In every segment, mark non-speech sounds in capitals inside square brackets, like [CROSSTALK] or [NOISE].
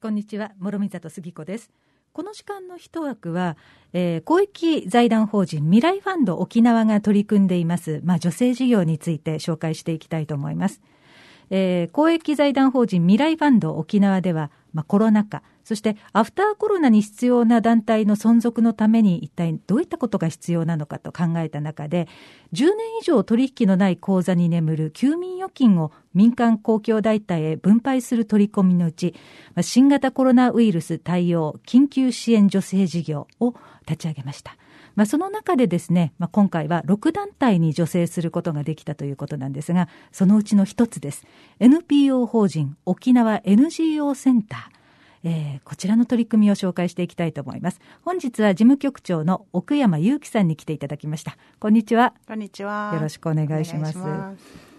こんにちは諸見里杉子ですこの時間の一枠は、えー、公益財団法人未来ファンド沖縄が取り組んでいます、まあ、女性事業について紹介していきたいと思います。えー、公益財団法人未来ファンド沖縄では、まあ、コロナ禍、そしてアフターコロナに必要な団体の存続のために一体どういったことが必要なのかと考えた中で、10年以上取引のない口座に眠る休眠預金を民間公共団体へ分配する取り組みのうち、新型コロナウイルス対応緊急支援助成事業を立ち上げました。まあ、その中でですね、まあ、今回は6団体に助成することができたということなんですが、そのうちの一つです。NPO 法人沖縄 NGO センター。えー、こちらの取り組みを紹介していきたいと思います。本日は事務局長の奥山祐樹さんに来ていただきました。こんにちは。こんにちは。よろしくお願いします。ます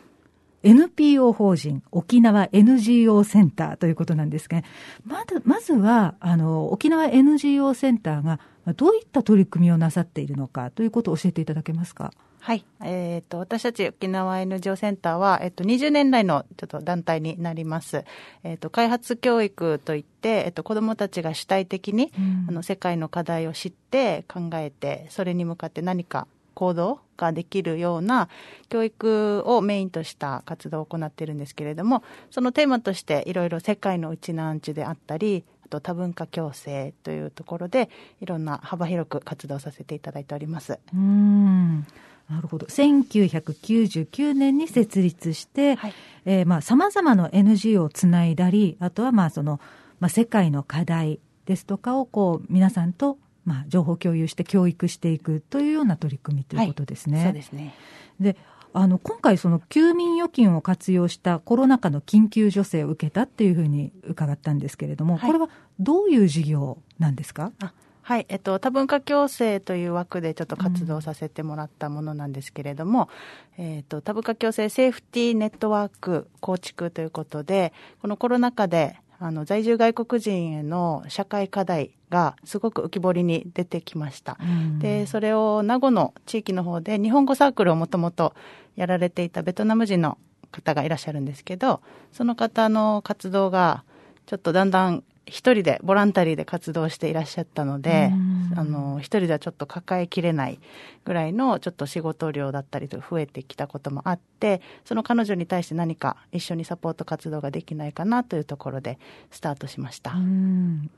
NPO 法人沖縄 NGO センターということなんですが、まずまずはあの沖縄 NGO センターがどういった取り組みをなさっているのかということを教えていただけますか？はい。えっ、ー、と、私たち沖縄 NGO センターは、えっ、ー、と、20年来のちょっと団体になります。えっ、ー、と、開発教育といって、えっ、と、子供たちが主体的に、うん、あの、世界の課題を知って考えて、それに向かって何か行動ができるような教育をメインとした活動を行っているんですけれども、そのテーマとしていろいろ世界のうちなんちであったり、と多文化共生というところでいろんな幅広く活動させていただいております。うんなるほど。1999年に設立して、はい。えまあ、様々な NGO をつないだりあとはまあその、まあ、世界の課題ですとかをこう皆さんとまあ、情報共有して教育していくというような取り組みということですね。はい、そうですね。であの今回、その休眠預金を活用したコロナ禍の緊急助成を受けたっていうふうに伺ったんですけれども、はい、これはどういう事業なんですか？はい、えっと、多文化共生という枠でちょっと活動させてもらったものなんですけれども、うん、えっと、多文化共生セーフティーネットワーク構築ということで、このコロナ禍であの在住外国人への社会課題がすごく浮き彫りに出てきました。うん、で、それを名護の地域の方で日本語サークルをもともとやられていたベトナム人の方がいらっしゃるんですけど、その方の活動がちょっとだんだん一人でボランタリーで活動していらっしゃったので、あの一人ではちょっと抱えきれないぐらいのちょっと仕事量だったりと増えてきたこともあってその彼女に対して何か一緒にサポート活動ができないかなというところでスタートしました。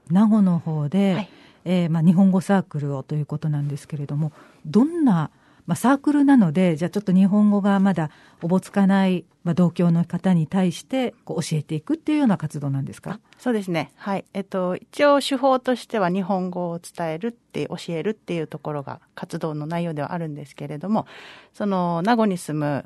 名護の方で、はい、えー、まあ、日本語サークルをということなんですけれどもどんなまあ、サークルなので、じゃあちょっと日本語がまだおぼつかない、まあ、同郷の方に対してこう教えていくっていうような活動なんですか？そうですね。はい。えっと、一応手法としては日本語を伝えるって、教えるっていうところが活動の内容ではあるんですけれども、その、名護に住む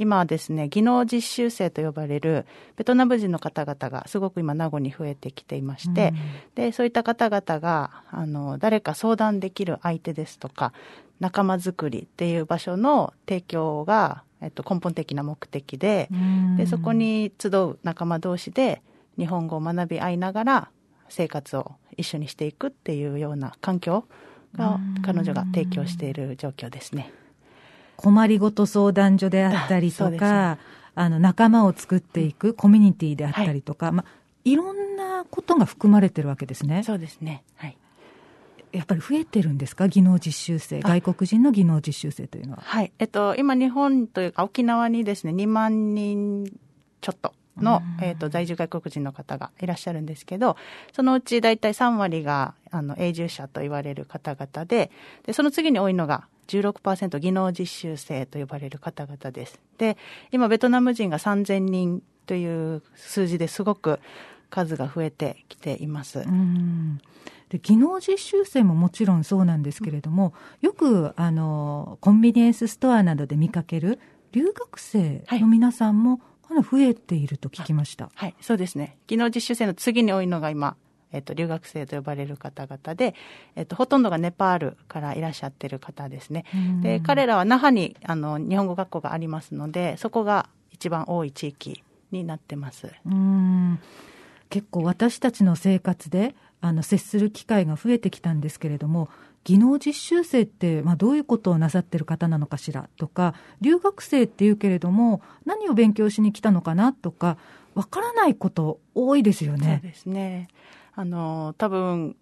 今はですね、技能実習生と呼ばれるベトナム人の方々がすごく今名護に増えてきていまして、うん、で、そういった方々が、あの、誰か相談できる相手ですとか、仲間づくりっていう場所の提供が、えっと、根本的な目的でうん、で、そこに集う仲間同士で日本語を学び合いながら生活を一緒にしていくっていうような環境が彼女が提供している状況ですね。困りごと相談所であったりとか、あの仲間を作っていくコミュニティであったりとか、はいまあ、いろんなことが含まれてるわけですね。そうですね。はい。やっぱり増えてるんですか、技能実習生、外国人の技能実習生というのは。はい、えっと、今、日本というか、沖縄にですね、2万人ちょっとの、えっと、在住外国人の方がいらっしゃるんですけど、そのうち大体3割があの永住者と言われる方々でで、その次に多いのが16%技能実習生と呼ばれる方々です。で、今ベトナム人が3000人という数字ですごく数が増えてきています。で技能実習生ももちろんそうなんですけれども、よくあのコンビニエンスストアなどで見かける留学生の皆さんもかなり増えていると聞きました。はい、そうですね。技能実習生の次に多いのが今、えっと、留学生と呼ばれる方々で、えっと、ほとんどがネパールからいらっしゃってる方ですね。で、彼らは那覇に、あの、日本語学校がありますので、そこが一番多い地域になってます。うん結構私たちの生活であの接する機会が増えてきたんですけれども技能実習生って、まあ、どういうことをなさってる方なのかしらとか留学生っていうけれども何を勉強しに来たのかなとかわからないこと多いですよね。そうですね。あの、多分、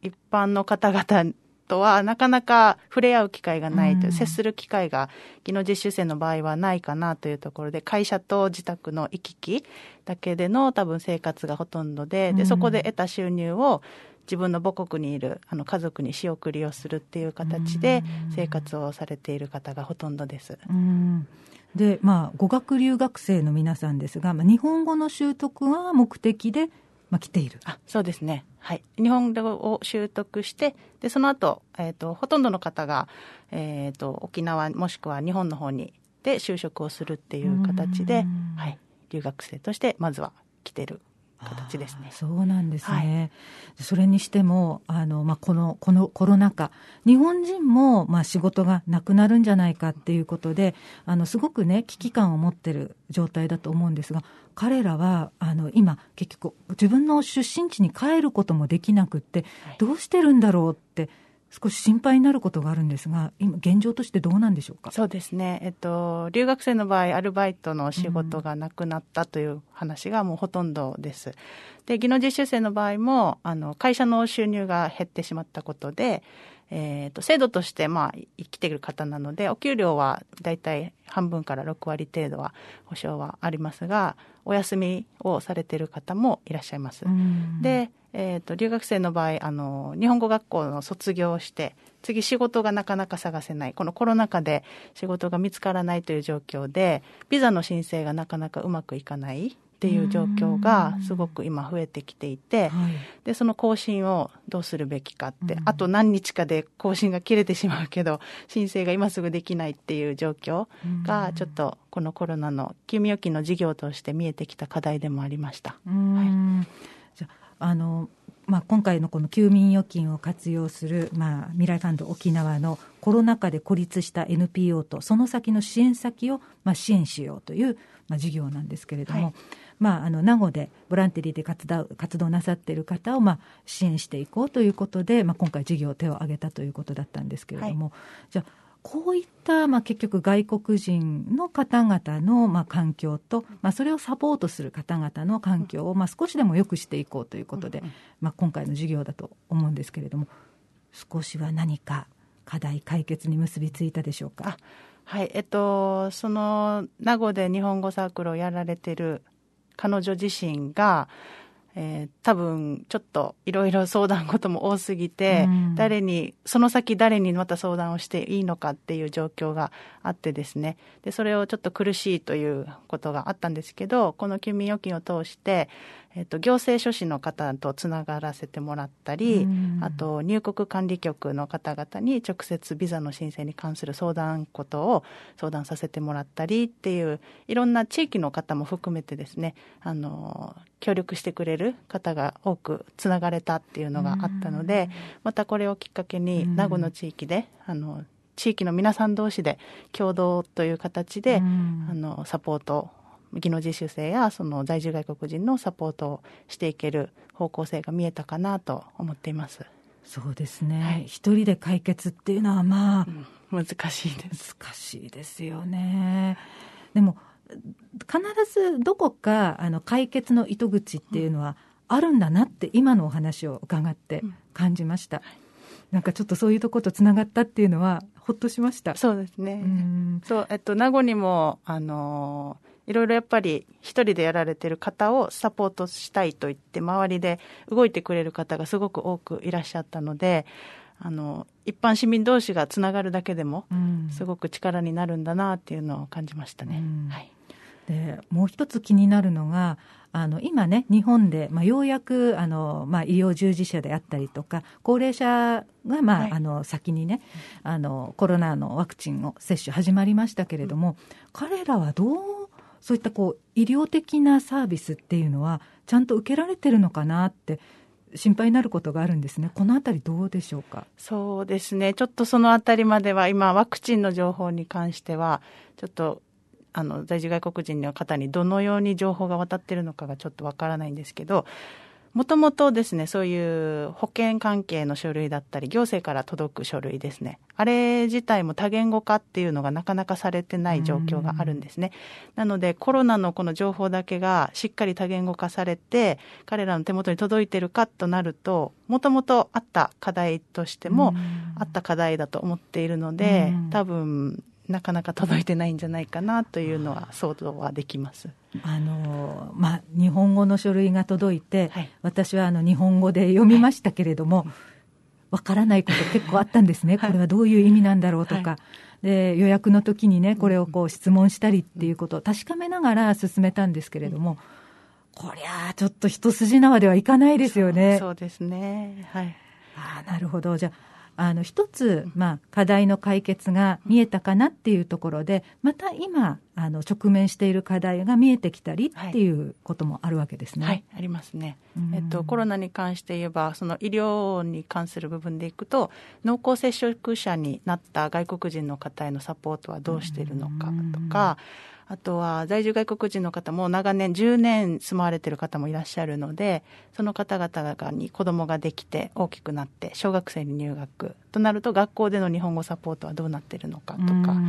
一般の方々とはなかなか触れ合う機会がないという、接する機会が技能実習生の場合はないかなというところで、会社と自宅の行き来だけでの多分生活がほとんどで、で、そこで得た収入を自分の母国にいるあの家族に仕送りをするっていう形で生活をされている方がほとんどです。うん。で、まあ、語学留学生の皆さんですが、まあ、日本語の習得は目的でまあ、来ている。あそうですね、はい、日本語を習得してでその後、えーと、ほとんどの方が、えーと、沖縄もしくは日本の方にで就職をするっていう形で、はい、留学生としてまずは来てる形ですね。そうなんですね。はい、それにしても、あの、まあ、この、このコロナ禍、日本人も、まあ、仕事がなくなるんじゃないかっていうことで、あの、すごくね、危機感を持ってる状態だと思うんですが、彼らは、あの、今、結局、自分の出身地に帰ることもできなくって、どうしてるんだろうって、少し心配になることがあるんですが、今、現状としてどうなんでしょうか？そうですね、えっと、留学生の場合、アルバイトの仕事がなくなったという話がもうほとんどです。で、技能実習生の場合も、あの会社の収入が減ってしまったことで、えーと、制度としてまあ生きている方なのでお給料はだいたい半分から6割程度は保証はありますがお休みをされている方もいらっしゃいます。でえーと、留学生の場合あの日本語学校の卒業をして次仕事がなかなか探せない。このコロナ禍で仕事が見つからないという状況でビザの申請がなかなかうまくいかないっていう状況がすごく今増えてきていて、でその更新をどうするべきかって、あと何日かで更新が切れてしまうけど [LAUGHS] 申請が今すぐできないっていう状況がちょっとこのコロナの休眠預金の事業として見えてきた課題でもありました。はい。あのまあ、今回のこの休眠預金を活用する、まあ、未来ファンド沖縄のコロナ禍で孤立した NPO とその先の支援先を、まあ、支援しようという、まあ、事業なんですけれども、はい、まあ、あの名護でボランティアで活動活動なさっている方を、まあ、支援していこうということで、まあ、今回事業を手を挙げたということだったんですけれども、はい、じゃあこういった、まあ、結局外国人の方々の、まあ、環境と、まあ、それをサポートする方々の環境を、まあ、少しでも良くしていこうということで、まあ、今回の授業だと思うんですけれども少しは何か課題解決に結びついたでしょうか？はい。えっと、その名護で日本語サークルをやられてる彼女自身がえー、多分ちょっといろいろ相談事も多すぎて、うん、誰にその先誰にまた相談をしていいのかっていう状況があってですね。でそれをちょっと苦しいということがあったんですけどこの休眠預金を通して、えっと、行政書士の方とつながらせてもらったり、うん、あと入国管理局の方々に直接ビザの申請に関する相談ことを相談させてもらったりっていういろんな地域の方も含めてですねあの協力してくれる方が多くつながれたっていうのがあったので、またこれをきっかけに名護の地域であの地域の皆さん同士で共同という形で、あのサポート技能実習生やその在住外国人のサポートをしていける方向性が見えたかなと思っています。そうですね、はい、一人で解決っていうのはまあ、うん、難しいです。難しいですよね。でも必ずどこかあの解決の糸口っていうのはあるんだなって今のお話を伺って感じました、うん、なんかちょっとそういうとことつながったっていうのはほっとしました。そうですね。そうえっと名護にもあのいろいろやっぱり一人でやられてる方をサポートしたいと言って周りで動いてくれる方がすごく多くいらっしゃったのであの一般市民同士がつながるだけでもすごく力になるんだなっていうのを感じましたね。はい、でもう一つ気になるのがあの今ね、日本で、まあ、ようやくあの、まあ、医療従事者であったりとか、高齢者が、まあ、はい、あの先にねあの、コロナのワクチンを接種始まりましたけれども、うん、彼らはどう、そういったこう医療的なサービスっていうのは、ちゃんと受けられてるのかなって。心配になることがあるんですね。このあたりどうでしょうか？そうですね。ちょっとそのあたりまでは今ワクチンの情報に関してはちょっとあの在住外国人の方にどのように情報が渡ってるのかがちょっとわからないんですけどもともとですね、そういう保険関係の書類だったり、行政から届く書類ですね。あれ自体も多言語化っていうのがなかなかされてない状況があるんですね。なので、コロナのこの情報だけがしっかり多言語化されて、彼らの手元に届いてるかとなると、もともとあった課題としても、あった課題だと思っているので、多分、なかなか届いてないんじゃないかなというのは想像はできます。あのまあ、日本語の書類が届いて、はい、私はあの日本語で読みましたけれども、わ、はい、からないこと結構あったんですね、これはどういう意味なんだろうとか、はい、で予約の時にね、これをこう質問したりっていうことを確かめながら進めたんですけれども、こりゃあ、ちょっと一筋縄ではいかないですよね。そうですね、はい、あなるほど。じゃああの一つ、まあ、課題の解決が見えたかなっていうところで、また今、あの直面している課題が見えてきたりっていうこともあるわけですね。はい、ありますね。えっと、コロナに関して言えば、その医療に関する部分でいくと、濃厚接触者になった外国人の方へのサポートはどうしているのかとか、あとは在住外国人の方も長年10年住まわれてる方もいらっしゃるのでその方々に子供ができて大きくなって小学生に入学となると学校での日本語サポートはどうなってるのかとか。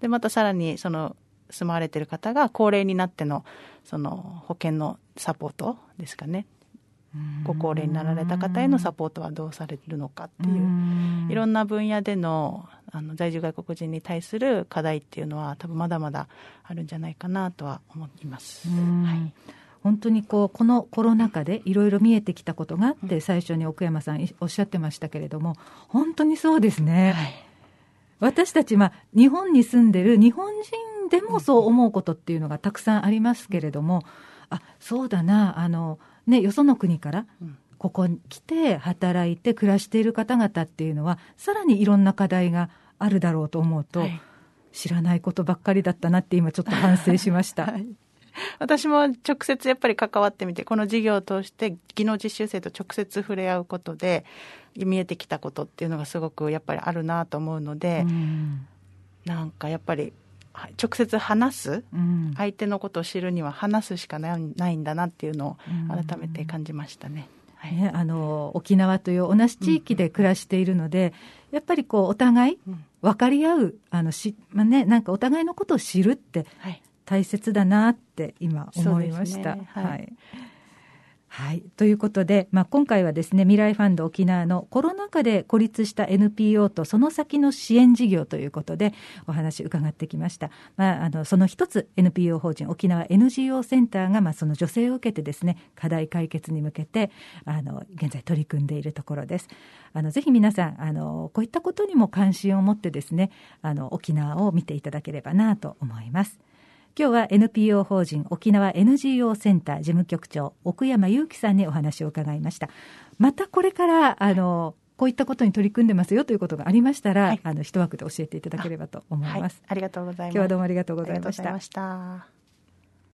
でまたさらにその住まわれてる方が高齢になってのその保険のサポートですかね。ご高齢になられた方へのサポートはどうされるのかっていう。いろんな分野でのあの在住外国人に対する課題っていうのは多分まだまだあるんじゃないかなとは思います。はい本当にこうこのコロナ禍でいろいろ見えてきたことがあって、最初に奥山さんおっしゃってましたけれども、本当にそうですね。はい、私たち、まあ、日本に住んでる日本人でもそう思うことっていうのがたくさんありますけれども、あそうだな、あのね、よその国からここに来て働いて暮らしている方々っていうのは、さらにいろんな課題があるだろうと思うと、はい、知らないことばっかりだったなって今ちょっと反省しました。はい [LAUGHS] 私も直接やっぱり関わってみてこの授業を通して技能実習生と直接触れ合うことで見えてきたことっていうのがすごくやっぱりあるなと思うので、ん、なんかやっぱり直接話す、うん、相手のことを知るには話すしかないんだなっていうのを改めて感じましたね。ね、あの沖縄という同じ地域で暮らしているので、うん、やっぱりこうお互い分かり合う、あのしまあね、なんかお互いのことを知るって大切だなって今思いました。ね、はい、はいはい。ということで、まあ、今回はですね、未来ファンド沖縄のコロナ禍で孤立した NPO とその先の支援事業ということでお話伺ってきました。まあ、あの、その一つ NPO 法人沖縄 NGO センターが、まあ、その女性を受けてですね、課題解決に向けて、あの、現在取り組んでいるところです。あの、ぜひ皆さん、あの、こういったことにも関心を持ってですね、あの、沖縄を見ていただければなと思います。今日は NPO 法人沖縄 NGO センター事務局長奥山祐樹さんにお話を伺いました。またこれからあのこういったことに取り組んでますよということがありましたら、はい、あの一枠で教えていただければと思います、はい、ありがとうございます。今日はどうもありがとうございました